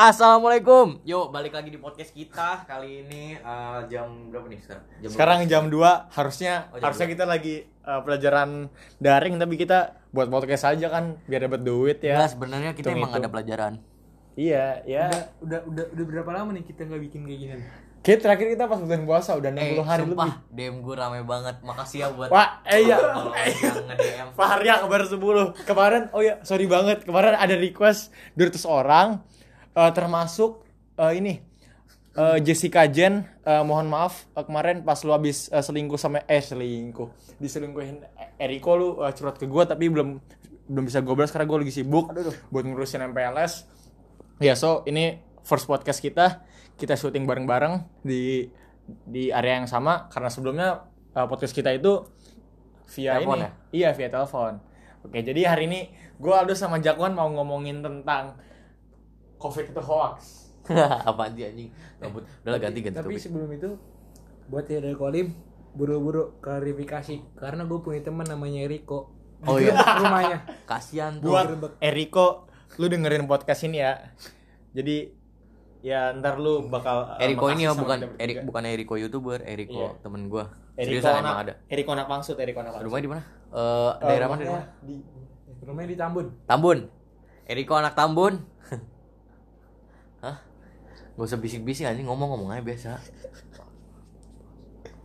Assalamualaikum. Yuk balik lagi di podcast kita kali ini eh, jam berapa nih sekarang? Jam Sekarang jam 2 harusnya Oh, jam harusnya 2. kita lagi uh, pelajaran daring tapi kita buat podcast aja kan biar dapat duit ya. sebenarnya kita emang Hitung-hitung. ada pelajaran. Iya, ya. Udah, udah udah udah berapa lama nih kita nggak bikin kayak gini? Kita terakhir kita pas bulan puasa udah 60 Eh, hari sumpah, lebih. DM gue rame banget. Makasih ya buat Wah, eh iya. kalau yang nge-DM. Pak Harya kabar 10 Kemarin, oh ya sorry banget Kemarin ada request 200 orang eh, Termasuk eh, ini eh, Jessica Jen eh, Mohon maaf eh, Kemarin pas lu habis eh, selingkuh sama Eh selingkuh Diselingkuhin Eriko lu eh, curhat ke gue Tapi belum belum bisa gue balas Karena gue lagi sibuk Buat ngurusin MPLS Ya so ini first podcast kita Kita syuting bareng-bareng Di di area yang sama Karena sebelumnya eh, podcast kita itu via Telepon ini. ya? Iya, via telepon. Oke, jadi hari ini gue Aldo sama Jakwan mau ngomongin tentang COVID itu hoax. Apa aja anjing? Gabut. Udah lah ganti ganti Tapi topik. sebelum itu buat ya dari Kolim buru-buru klarifikasi karena gue punya teman namanya Riko. Oh iya. rumahnya. Kasihan tuh. Buat Eriko, lu dengerin podcast ini ya. Jadi ya ntar lu bakal eh, Eriko ini ya bukan. Erik bukan Eriko youtuber, Eriko Iya. temen gue. Eriko Seriusan anak, emang ada. Eriko anak pangsut, Eriko anak pangsut. Rumahnya di mana? Eh, Eh, daerah mana? rumahnya Daerah mana? Di Rumahnya di Tambun. Tambun. Eriko anak Tambun. Gak usah bisik-bisik anjing ngomong-ngomong aja biasa.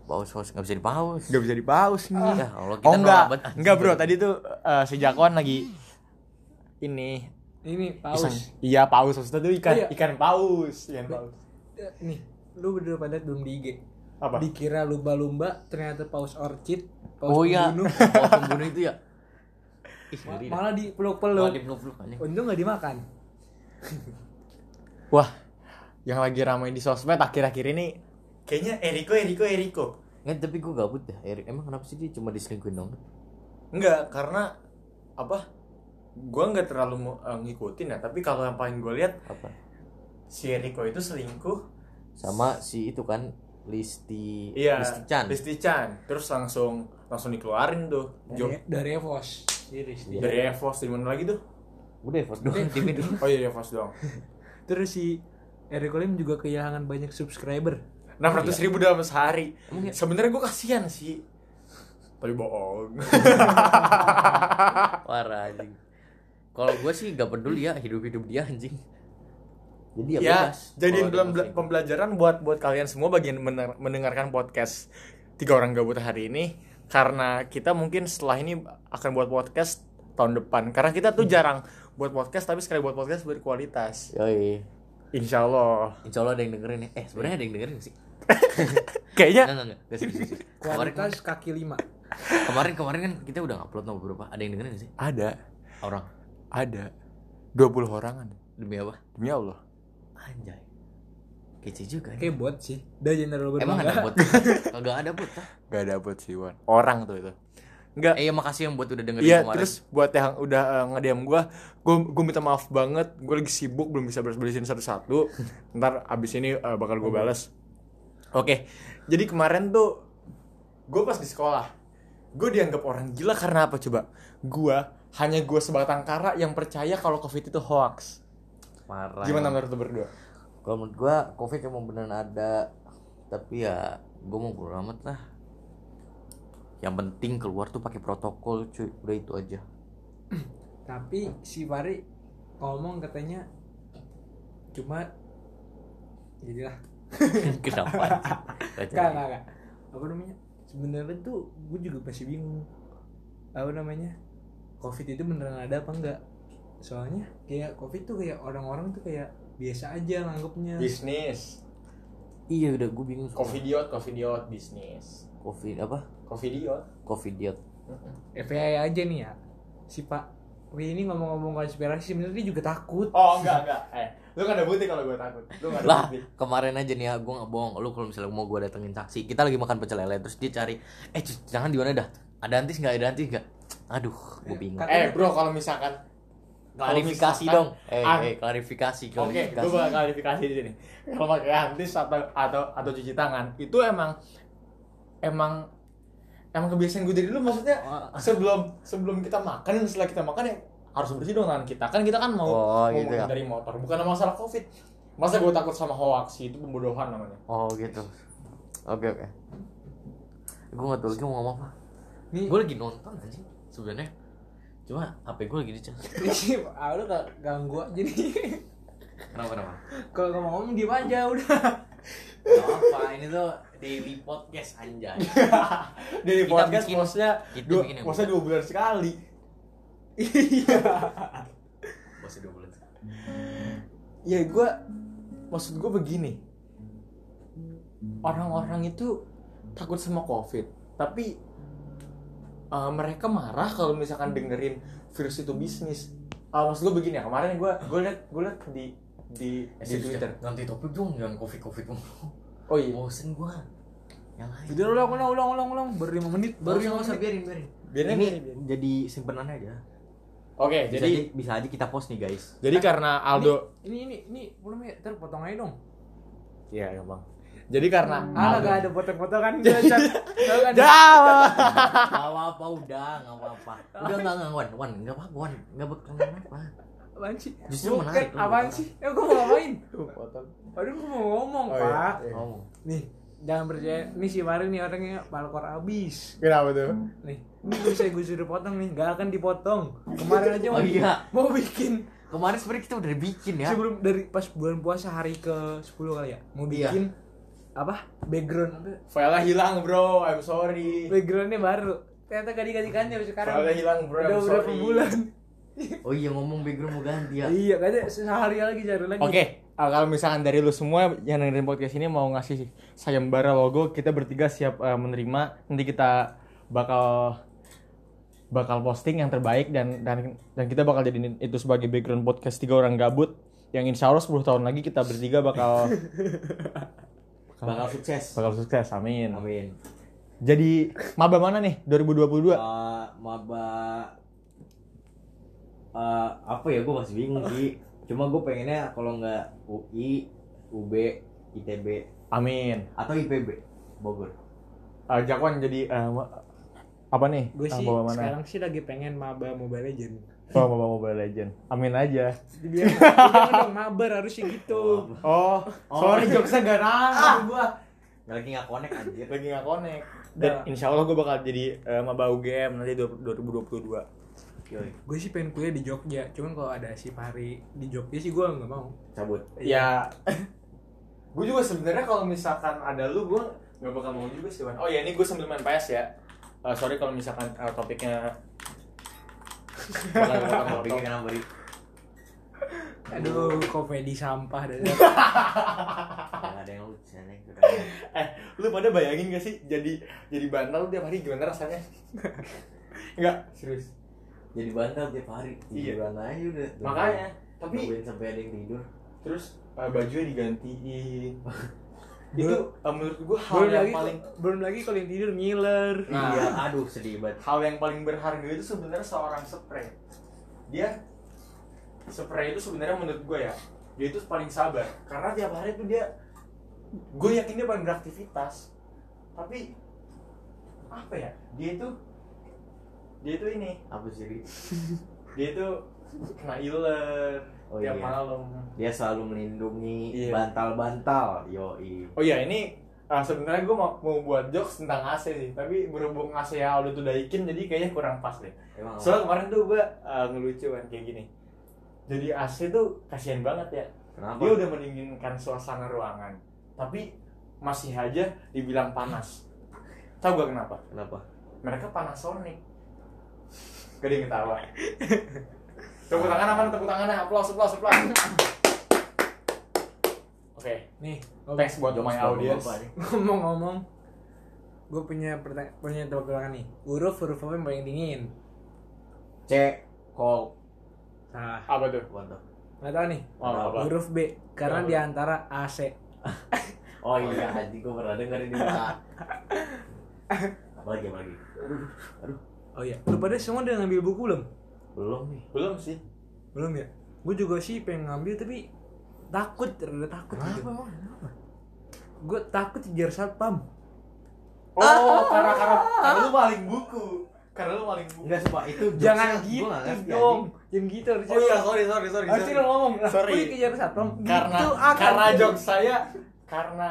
Paus paus nggak bisa dipaus. Gak bisa dipaus nih. Ya Allah kita oh enggak, anjing. enggak bro. Tadi tuh eh, si lagi ini Ini paus. Iya paus maksudnya tuh ikan Iya. ikan paus, ikan paus. Nih, lu berdua pada belum di IG. Apa? Dikira lumba-lumba, ternyata paus orchid, paus Oh iya, pembunuh. paus pembunuh itu ya. Ih, malah Malah dipeluk-peluk. dipeluk-peluk anjing. Untung nggak dimakan. Wah, yang lagi ramai di sosmed akhir-akhir ini kayaknya Eriko, Eriko, Eriko. Nggak, tapi gue gabut dah. Erik, emang kenapa sih dia cuma diselingkuhin dong? Enggak, karena apa? Gua nggak terlalu eh, ngikutin ya, tapi kalau yang paling gue lihat Apa? si Eriko itu selingkuh. Sama si itu kan Listi Iya, Listi Chan. Listi Chan. Terus langsung langsung dikeluarin tuh. Dari, dari Evos. Dia. dari Evos di mana lagi tuh? Udah ya, doang tim itu. Oh iya Evos doang. Terus si Eric Kolim juga kehilangan banyak subscriber. Enam ratus ribu dalam sehari. Ya? Sebenarnya gue kasihan sih. Tapi bohong. Parah anjing. Kalau gue sih gak peduli ya hidup-hidup dia anjing. Jadi ya, ya, jadi pembelajaran buat buat kalian semua bagian mendengarkan podcast tiga orang gabut hari ini karena kita mungkin setelah ini akan buat podcast tahun depan karena kita tuh jarang buat podcast tapi sekali buat podcast berkualitas Yoi. Insya Allah Insya Allah ada yang dengerin ya. Eh sebenarnya ada yang dengerin sih? kayaknya Enggak enggak enggak. Gak sih, Kualitas kaki lima. kemarin kemarin kan kita udah upload no beberapa. Ada yang dengerin sih? ada Orang. ada 20 orangan Demi apa? demi Allah Anjay. Kece juga. ya. Kayak bot sih. Udah general berbangga. Emang ada bot? Kagak ada bot. ah. gak dapet sih Wan orang tuh itu Enggak, Eh ya makasih yang buat udah dengerin Iya, kemarin. terus buat yang udah uh, nge-DM gue, gue gue minta maaf banget, gue lagi sibuk belum bisa balas-balasin satu-satu. Ntar abis ini uh, bakal gue balas. Oke, jadi kemarin tuh gue pas di sekolah, gue dianggap orang gila karena apa coba? Gue hanya gue sebatang kara yang percaya kalau covid itu hoax. Parah. Gimana menurut lu berdua? Kalau menurut gua Covid emang beneran ada Tapi ya gua mau bodo amat lah Yang penting keluar tuh pakai protokol cuy Udah itu aja Tapi si Fari ngomong katanya cuma jadilah Kenapa? Gak enggak, enggak. Apa namanya? Sebenarnya tuh gue juga masih bingung. Apa namanya? Covid itu beneran ada apa enggak? Soalnya kayak Covid tuh kayak orang-orang tuh kayak biasa aja nganggapnya. Bisnis. Iya udah gua bingung soalnya. Covidiot, covidiot, bisnis. Covid apa? Covidiot. Covidiot FYI aja nih ya. Si Pak Wi ini ngomong-ngomong konspirasi sebenarnya dia juga takut. Oh enggak enggak, eh lu kan ada bukti kalau gue takut. Lu ada lah bukti. kemarin aja nih ya gue nggak bohong lu kalau misalnya mau gue datengin saksi kita lagi makan pecel lele terus dia cari eh cuci tangan di mana dah ada antis nggak ada antis nggak aduh gue bingung Kata- Eh bro kalau misalkan klarifikasi misalkan- dong eh, eh klarifikasi Oke, klarifikasi gue bakal klarifikasi di sini. Kalau pakai antis atau atau atau cuci tangan itu emang emang emang kebiasaan gue dari dulu maksudnya Ah. sebelum sebelum kita makan dan setelah kita makan ya harus bersih dong tangan kita kan kita kan mau Oh, mau gitu ya. dari motor bukan masalah covid masa gue takut sama hoax itu pembodohan namanya Oh gitu. Oke oke. Gue nggak tahu lagi mau ngomong apa. Nih. Gue lagi nonton aja sebenarnya. Cuma HP gue lagi dicas. Ah, lu gak ganggu aja nih. Kenapa kenapa? Kalau ngomong diem aja udah. Gak apa, ini tuh daily podcast anjay. dari Kita podcast bikin- posnya kita dua, bikin yang posnya dua bulan sekali. Masih dua bulan. ya gue maksud gue begini. Orang-orang itu takut sama covid tapi uh, mereka marah kalau misalkan dengerin virus itu bisnis. Uh, maksud gue begini ya kemarin gue gue liat gue liat di di Eh, di twitter. Ganti topik dong, jangan covid covid oh iya Bosen gue. Yang lain. Udah ulang ulang ulang ulang ulang baru 5 menit baru Baru 5 yang usah menit. biarin biarin. Biarin, ini biarin, jadi simpenannya aja. oke Bisa jadi aja, bisa aja kita post nih guys. jadi karena Aldo Ini ini ini belum ya, ntar potong aja dong. iya ya bang jadi karena Ah, Aldo gak ada foto-foto kan gua chat. Tahu kan? Apa-apa udah, gak apa-apa. Udah nggak nggak wan, wan nggak apa-apa wan, nggak bakal apa. Apaan sih? Justru Bukan, menarik, apaan sih? Eh, gua mau ngapain? potong Aduh, gua mau ngomong, Oh, iya. Pak. Iya. Ngomong. Nih, jangan percaya. Nih si Mari nih orangnya palkor abis. kenapa tuh Nih, ini bisa gue suruh potong nih, gak akan dipotong. Kemarin aja Oh mau, iya. mau bikin Kemarin sebenarnya kita udah bikin ya. sebelum dari pas bulan puasa hari ke 10 kali ya. Mau Iya. bikin apa? Background filenya hilang bro I'm sorry Backgroundnya baru. Ternyata gak diganti-ganti sekarang. filenya hilang bro Udah I'm berapa sorry. bulan? Oh iya ngomong background mau ganti ya. Iya, katanya sehari lagi cari lagi. Oke, uh, kalau misalkan dari lu semua yang dengerin podcast ini mau ngasih sayembara logo, kita bertiga siap uh, menerima. Nanti kita bakal bakal posting yang terbaik dan dan dan kita bakal jadiin itu sebagai background podcast tiga orang gabut yang insya Allah 10 tahun lagi kita bertiga bakal Bakal sukses. bakal sukses amin Amin. jadi maba mana nih 2022 Eh, maba eh, apa ya gue masih bingung sih. Cuma gue pengennya kalau nggak UI, UB, ITB amin atau IPB Bogor. uh, Jakwan jadi uh, apa nih Gue Uh, sih bawa mana sekarang sih lagi pengen maba Mobile Legend. oh maba mobile legend amin aja Biar dong mabar harusnya gitu. oh sorry jokesnya gak nangkep gua Nggak lagi nggak connect anjir. lagi nggak connect dan Nah. insya Allah gue bakal jadi uh, maba UGM nanti 2022 Yoi, Gue sih pengen kuliah di Jogja, cuman kalau ada si Pari di Jogja sih gue nggak mau. cabut. ya gue juga sebenarnya kalau misalkan ada lu gue nggak bakal mau juga sih Wan. oh ya ini gue sambil main PS ya Uh, sorry kalau misalkan uh, topiknya bakal bakal kenapa? Aduh, komedi sampah dan ada yang lucu nih. eh lu pada bayangin gak sih jadi jadi bantal tiap hari gimana rasanya Enggak, serius Jadi bantal tiap hari. Iya. Tiduran aja udah. makanya tapi Nungguin sampai ada yang tidur. terus uh, bajunya digantiin itu uh, menurut gue hal belum yang lagi paling belum lagi kalau yang tidur ngiler. Nah. Iya, aduh sedih banget. hal yang paling berharga itu sebenarnya seorang spray dia spray itu sebenarnya menurut gue ya dia itu paling sabar karena tiap hari tuh dia gue yakin dia paling beraktivitas tapi apa ya dia itu dia itu ini Apa sih dia itu kena iler Oh tiap iya. malam Dia selalu melindungi Iya. bantal-bantal. Yoi. Oh iya ini ah, sebenarnya gue mau, mau buat jokes tentang AC sih, tapi berhubung AC yang Aldo tuh daikin jadi kayaknya kurang pas deh. Emang Soalnya kemarin tuh gue uh, ngelucu kan kayak gini. Jadi AC tuh kasihan banget ya. kenapa? Dia udah mendinginkan suasana ruangan, tapi masih aja dibilang panas. Tahu gak kenapa? Kenapa? Mereka Panasonic. Gak ada yang ketawa. Tepuk tangan apa? Tepuk tangannya. Applause, applause, applause. Oke, Nih, thanks buat my audience. Ngomong-ngomong, gue punya pertanyaan, punya tebak-tebakan nih. Huruf huruf apa yang paling dingin? C kol Nah, Apa tuh? mantap. nggak tahu nih. Oh, apa? Huruf B, karena Apa? di antara AC. Oh iya, anjing gue pernah denger ini. Pak. Apalagi apalagi. Aduh, Oh iya, lu pada semua udah ngambil buku belum? belum nih. Belum sih. Belum ya? Gue juga sih pengen ngambil tapi takut, rada takut gitu. emang? Kenapa? Gue takut dikejar satpam. Oh, karena karena karena lu maling buku. Karena lu paling Enggak sumpah itu Jangan gitu dong. Jangan gitu harusnya. Oh iya, sorry sorry sorry. Harusnya sorry. lo ngomong. Lah, Sorry. Gue dikejar satpam. karena Gitu karena jokes saya karena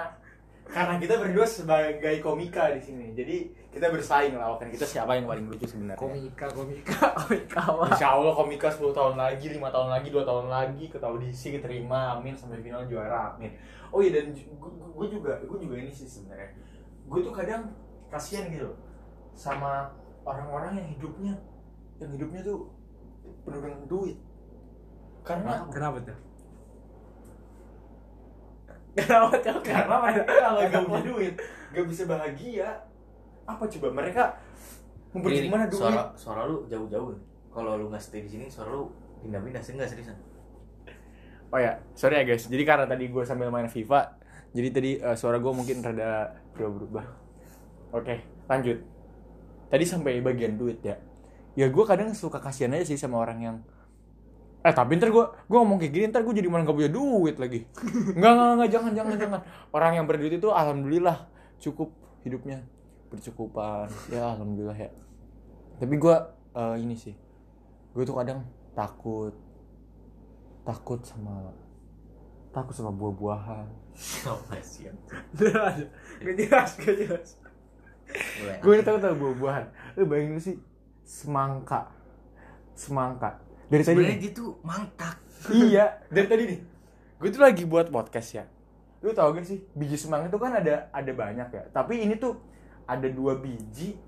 karena kita berdua sebagai komika di sini. Jadi kita bersaing lah kan kita siapa yang paling lucu sebenarnya. komika komika komika apa? Insya Allah komika 10 tahun lagi, 5 tahun lagi, 2 tahun lagi ke audisi keterima, amin sampai final juara, amin. Oh iya dan gue juga gue juga ini sih sebenarnya. Gue tuh kadang kasihan gitu sama orang-orang yang hidupnya yang hidupnya tuh penuh dengan duit. Karena Kenapa tuh? Kenapa tuh? karena mereka kalau gak punya duit gak bisa bahagia apa coba mereka ngumpet Ini di mana duit Suara suara lu jauh-jauh. nih. Kalau lu nggak stay di sini, suara lu pindah-pindah sih enggak seriusan. oh ya sorry ya guys jadi karena tadi gue sambil main FIFA jadi tadi eh, suara gue mungkin rada berubah oke lanjut tadi sampai bagian duit ya ya gue kadang suka kasihan aja sih sama orang yang eh tapi ntar gue gue ngomong kayak gini ntar gue jadi malah gak punya duit lagi. Nggak nggak nggak jangan jangan jangan. Orang yang berduit itu alhamdulillah cukup hidupnya. Bercukupan. Ya alhamdulillah ya. Tapi gue eh, ini sih gue tuh kadang takut takut sama takut sama buah-buahan. Apa sih? Gak jelas, gak jelas. Gue ini takut sama buah-buahan. Lu bayangin sih semangka. Semangka dari tadi Sebenarnya dia tuh mangkak. iya. Dari tadi nih. Gue tuh lagi buat podcast ya. Lu tau gak sih biji semangka itu kan ada ada banyak ya. Tapi ini tuh ada dua biji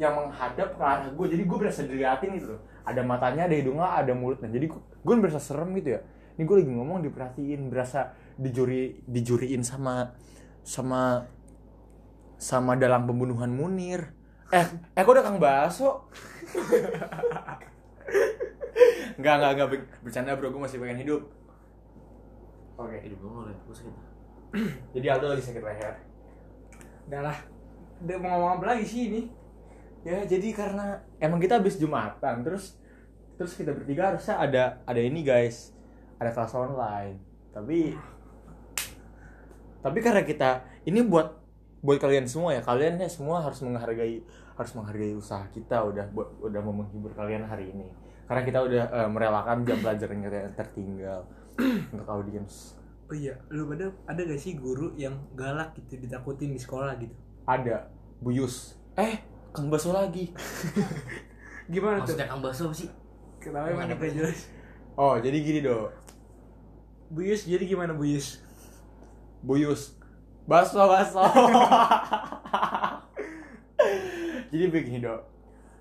yang menghadap ke arah gue jadi gue berasa diliatin gitu loh. Ada matanya ada hidungnya ada mulutnya. Jadi gue, gue berasa serem gitu ya. Ini gue lagi ngomong diperhatiin berasa dijuri dijuriin sama sama sama dalam pembunuhan Munir. Eh eh kok udah kang baso Enggak, enggak, enggak ber- bercanda bro, gue masih pengen hidup Oke, Hidup lu mulai gue sakit. jadi Aldo lagi sakit leher Udah lah. Udah mau ngomong apa lagi sih ini? Ya, jadi karena emang kita habis Jumatan, terus terus kita bertiga harusnya ada ada ini guys, ada kelas online. Tapi tapi karena kita ini buat buat kalian semua ya, kalian ya semua harus menghargai harus menghargai usaha kita udah buat udah mau menghibur kalian hari ini. Karena kita udah eh, merelakan jam pelajaran kita yang tertinggal untuk audiens. Oh iya, lu pada ada gak sih guru yang galak gitu ditakutin di sekolah gitu? Ada Buyus. Eh, Kang Baso lagi. Gimana tuh? Maksudnya Kang Baso sih? Kenapa Emang gak jelas? Oh, jadi gini do. Buyus jadi gimana Buyus? Buyus. Baso, baso. jadi begini do.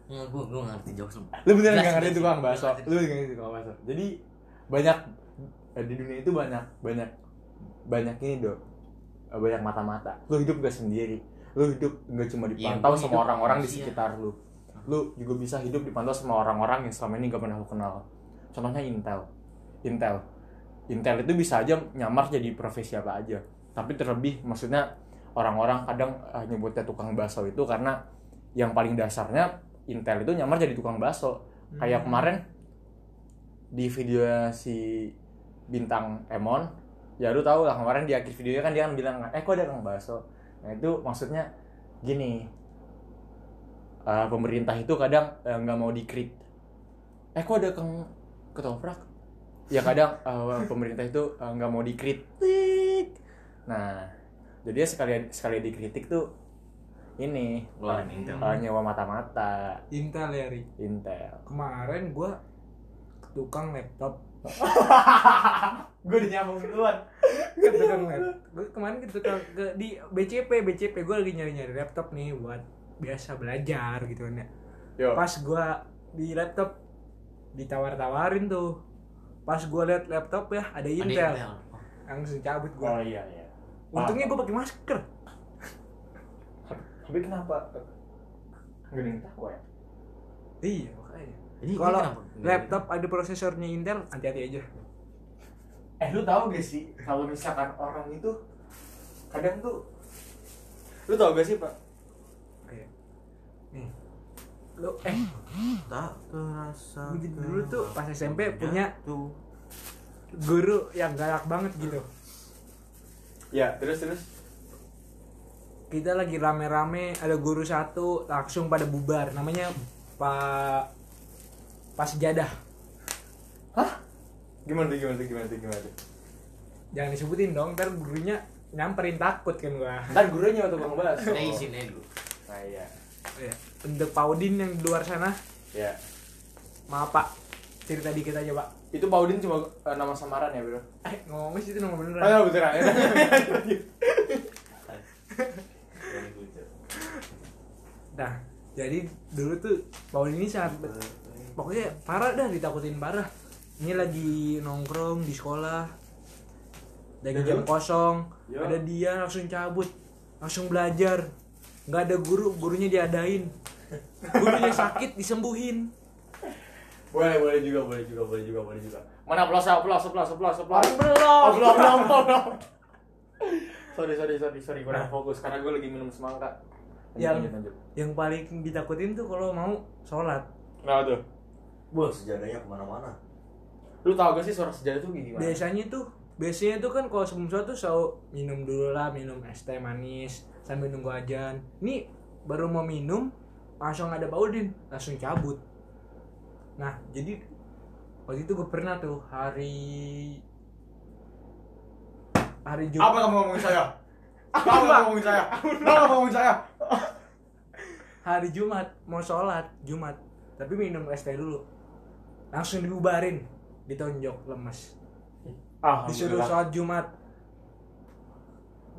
Nggak, gue gue ngerti jokes lu. Lu beneran Jelas, gak ngerti tukang. Ngerti. Lu beneran ngerti tukang baso. Jadi banyak eh, di dunia itu banyak banyak banyak ini do. Eh, Banyak mata-mata. Lu hidup gak sendiri. Lu hidup gak cuma dipantau gua sama orang-orang di sekitar lu. Lu juga bisa hidup dipantau sama orang-orang yang selama ini gak pernah lu kenal. Contohnya Intel. Intel. Intel itu bisa aja nyamar jadi profesi apa aja. Tapi terlebih maksudnya orang-orang kadang eh, nyebutnya tukang bakso itu karena yang paling dasarnya Intel itu nyamar jadi tukang bakso. Kayak kemarin di video si bintang Emon, ya lu tau lah kemarin di akhir videonya kan dia kan bilang eh kok ada kang bakso. Nah itu maksudnya gini, eh, pemerintah itu kadang eh, nggak mau dikrit. Eh kok ada kang ketoprak? Ya kadang eh, pemerintah itu nggak mau dikritik. Nah jadi sekali sekali dikritik tuh ini eh, Intel. eh, nyewa mata-mata Intel ya Ri. Intel. Kemarin gua ke tukang laptop Gue nyambung duluan. ke tukang laptop gue kemarin ke tukang ke, di BCP BCP gue lagi nyari nyari laptop nih buat biasa belajar gitu kan ya Yo. pas gue di laptop ditawar-tawarin tuh pas gue liat laptop ya ada Ada Intel Intel. langsung cabut gue Oh iya iya. untungnya gue pakai masker Tapi kenapa? Yang tahu ya. iya makanya Ini kalau laptop ada prosesornya Intel hati-hati aja Eh lu tahu gak sih kalau misalkan orang itu kadang tuh lu tahu gak sih pak? Kayak, nih lu eh tak terasa. Dulu tuh pas SMP punya tuh. guru yang galak banget gitu Ya terus terus. Kita lagi rame-rame ada guru satu langsung pada bubar. Namanya pak pas sejadah hah? Gimana tuh gimana tuh gimana tuh gimana tuh? Jangan disebutin dong ntar gurunya nyamperin takut kan gua. Ntar gurunya waktu bang bahas Kita izin aja dulu. nah iya. Ya, untuk Pak Udin yang di luar sana. Ya maaf pak. Cerita dikit aja pak. Itu Paudin cuma eh, nama samaran ya bro? Eh ngomongnya sih itu nama beneran. Ayo beneran. ya Dari lucu. Nah, jadi dulu tuh Paul ini sangat pokoknya parah dah ditakutin parah. Ini lagi nongkrong di sekolah. Lagi jam kosong, Yo. ada dia langsung cabut, langsung belajar. nggak ada guru, gurunya diadain. Gurunya sakit disembuhin. boleh boleh juga boleh juga boleh juga boleh juga mana plus plus plus plus plus plus belum. Oh, belum belum belum sorry sorry sorry sorry kurang fokus karena gue lagi minum semangka Yang lanjut, lanjut. yang paling ditakutin tuh kalau mau sholat. nah tuh Wah, sejadahnya ke mana-mana. lu tau gak sih suara sejarah tuh gimana Biasanya tuh biasanya tuh kan kalau sebelum sholat tuh selalu minum dulu lah minum es teh manis sambil nunggu ajan nih baru mau minum langsung ada Baudin langsung cabut nah jadi waktu itu gue pernah tuh hari hari apa Jumat kamu ngomongin saya apa kamu ngomongin saya? Kamu ngomongin saya? Hari Jumat mau sholat Jumat. Tapi minum es teh dulu. Langsung dibubarin ditonjok lemes. Disuruh sholat Jumat.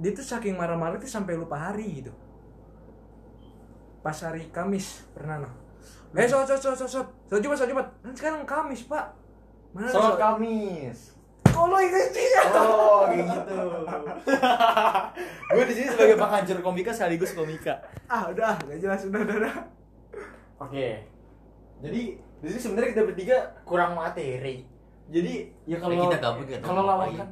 Dia tuh saking marah-marah tuh sampai lupa hari gitu. Pas hari Kamis pernah noh eh sholat sholat sholat sholat sholat. Sholat Jumat sholat Jumat. Sekarang Kamis pak. Mana ada Sholat? Kamis kalau ingat sih Oh, gitu. gue di sini sebagai penghancur komika sekaligus komika. ah udah gak jelas udah udah, udah. Oke. Jadi di sini sebenarnya kita bertiga kurang materi. Jadi ya kalau Eh, kita gabut ya, kalau lawakan.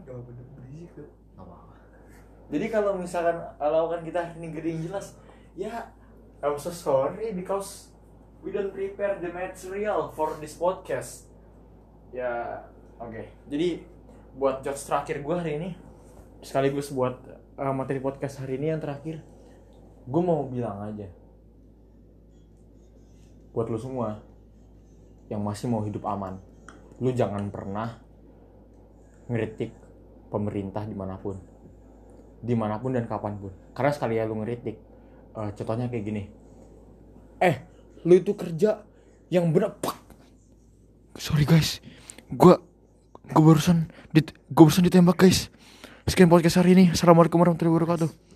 Jadi kalau misalkan lawakan kita ini ada yang jelas, ya I'm so sorry because we don't prepare the material for this podcast. Ya, oke. Jadi buat jokes terakhir gue hari ini, sekaligus buat uh, materi podcast hari ini yang terakhir, gue mau bilang aja. Buat lu semua yang masih mau hidup aman, lu jangan pernah ngeritik pemerintah di mana pun di mana pun dan kapan pun. Karena sekali ya lu ngeritik eh, contohnya kayak gini. Eh lu itu kerja yang bener sorry guys. Gua gua barusan dit gua barusan ditembak guys. Sekian podcast hari ini. Assalamualaikum warahmatullahi wabarakatuh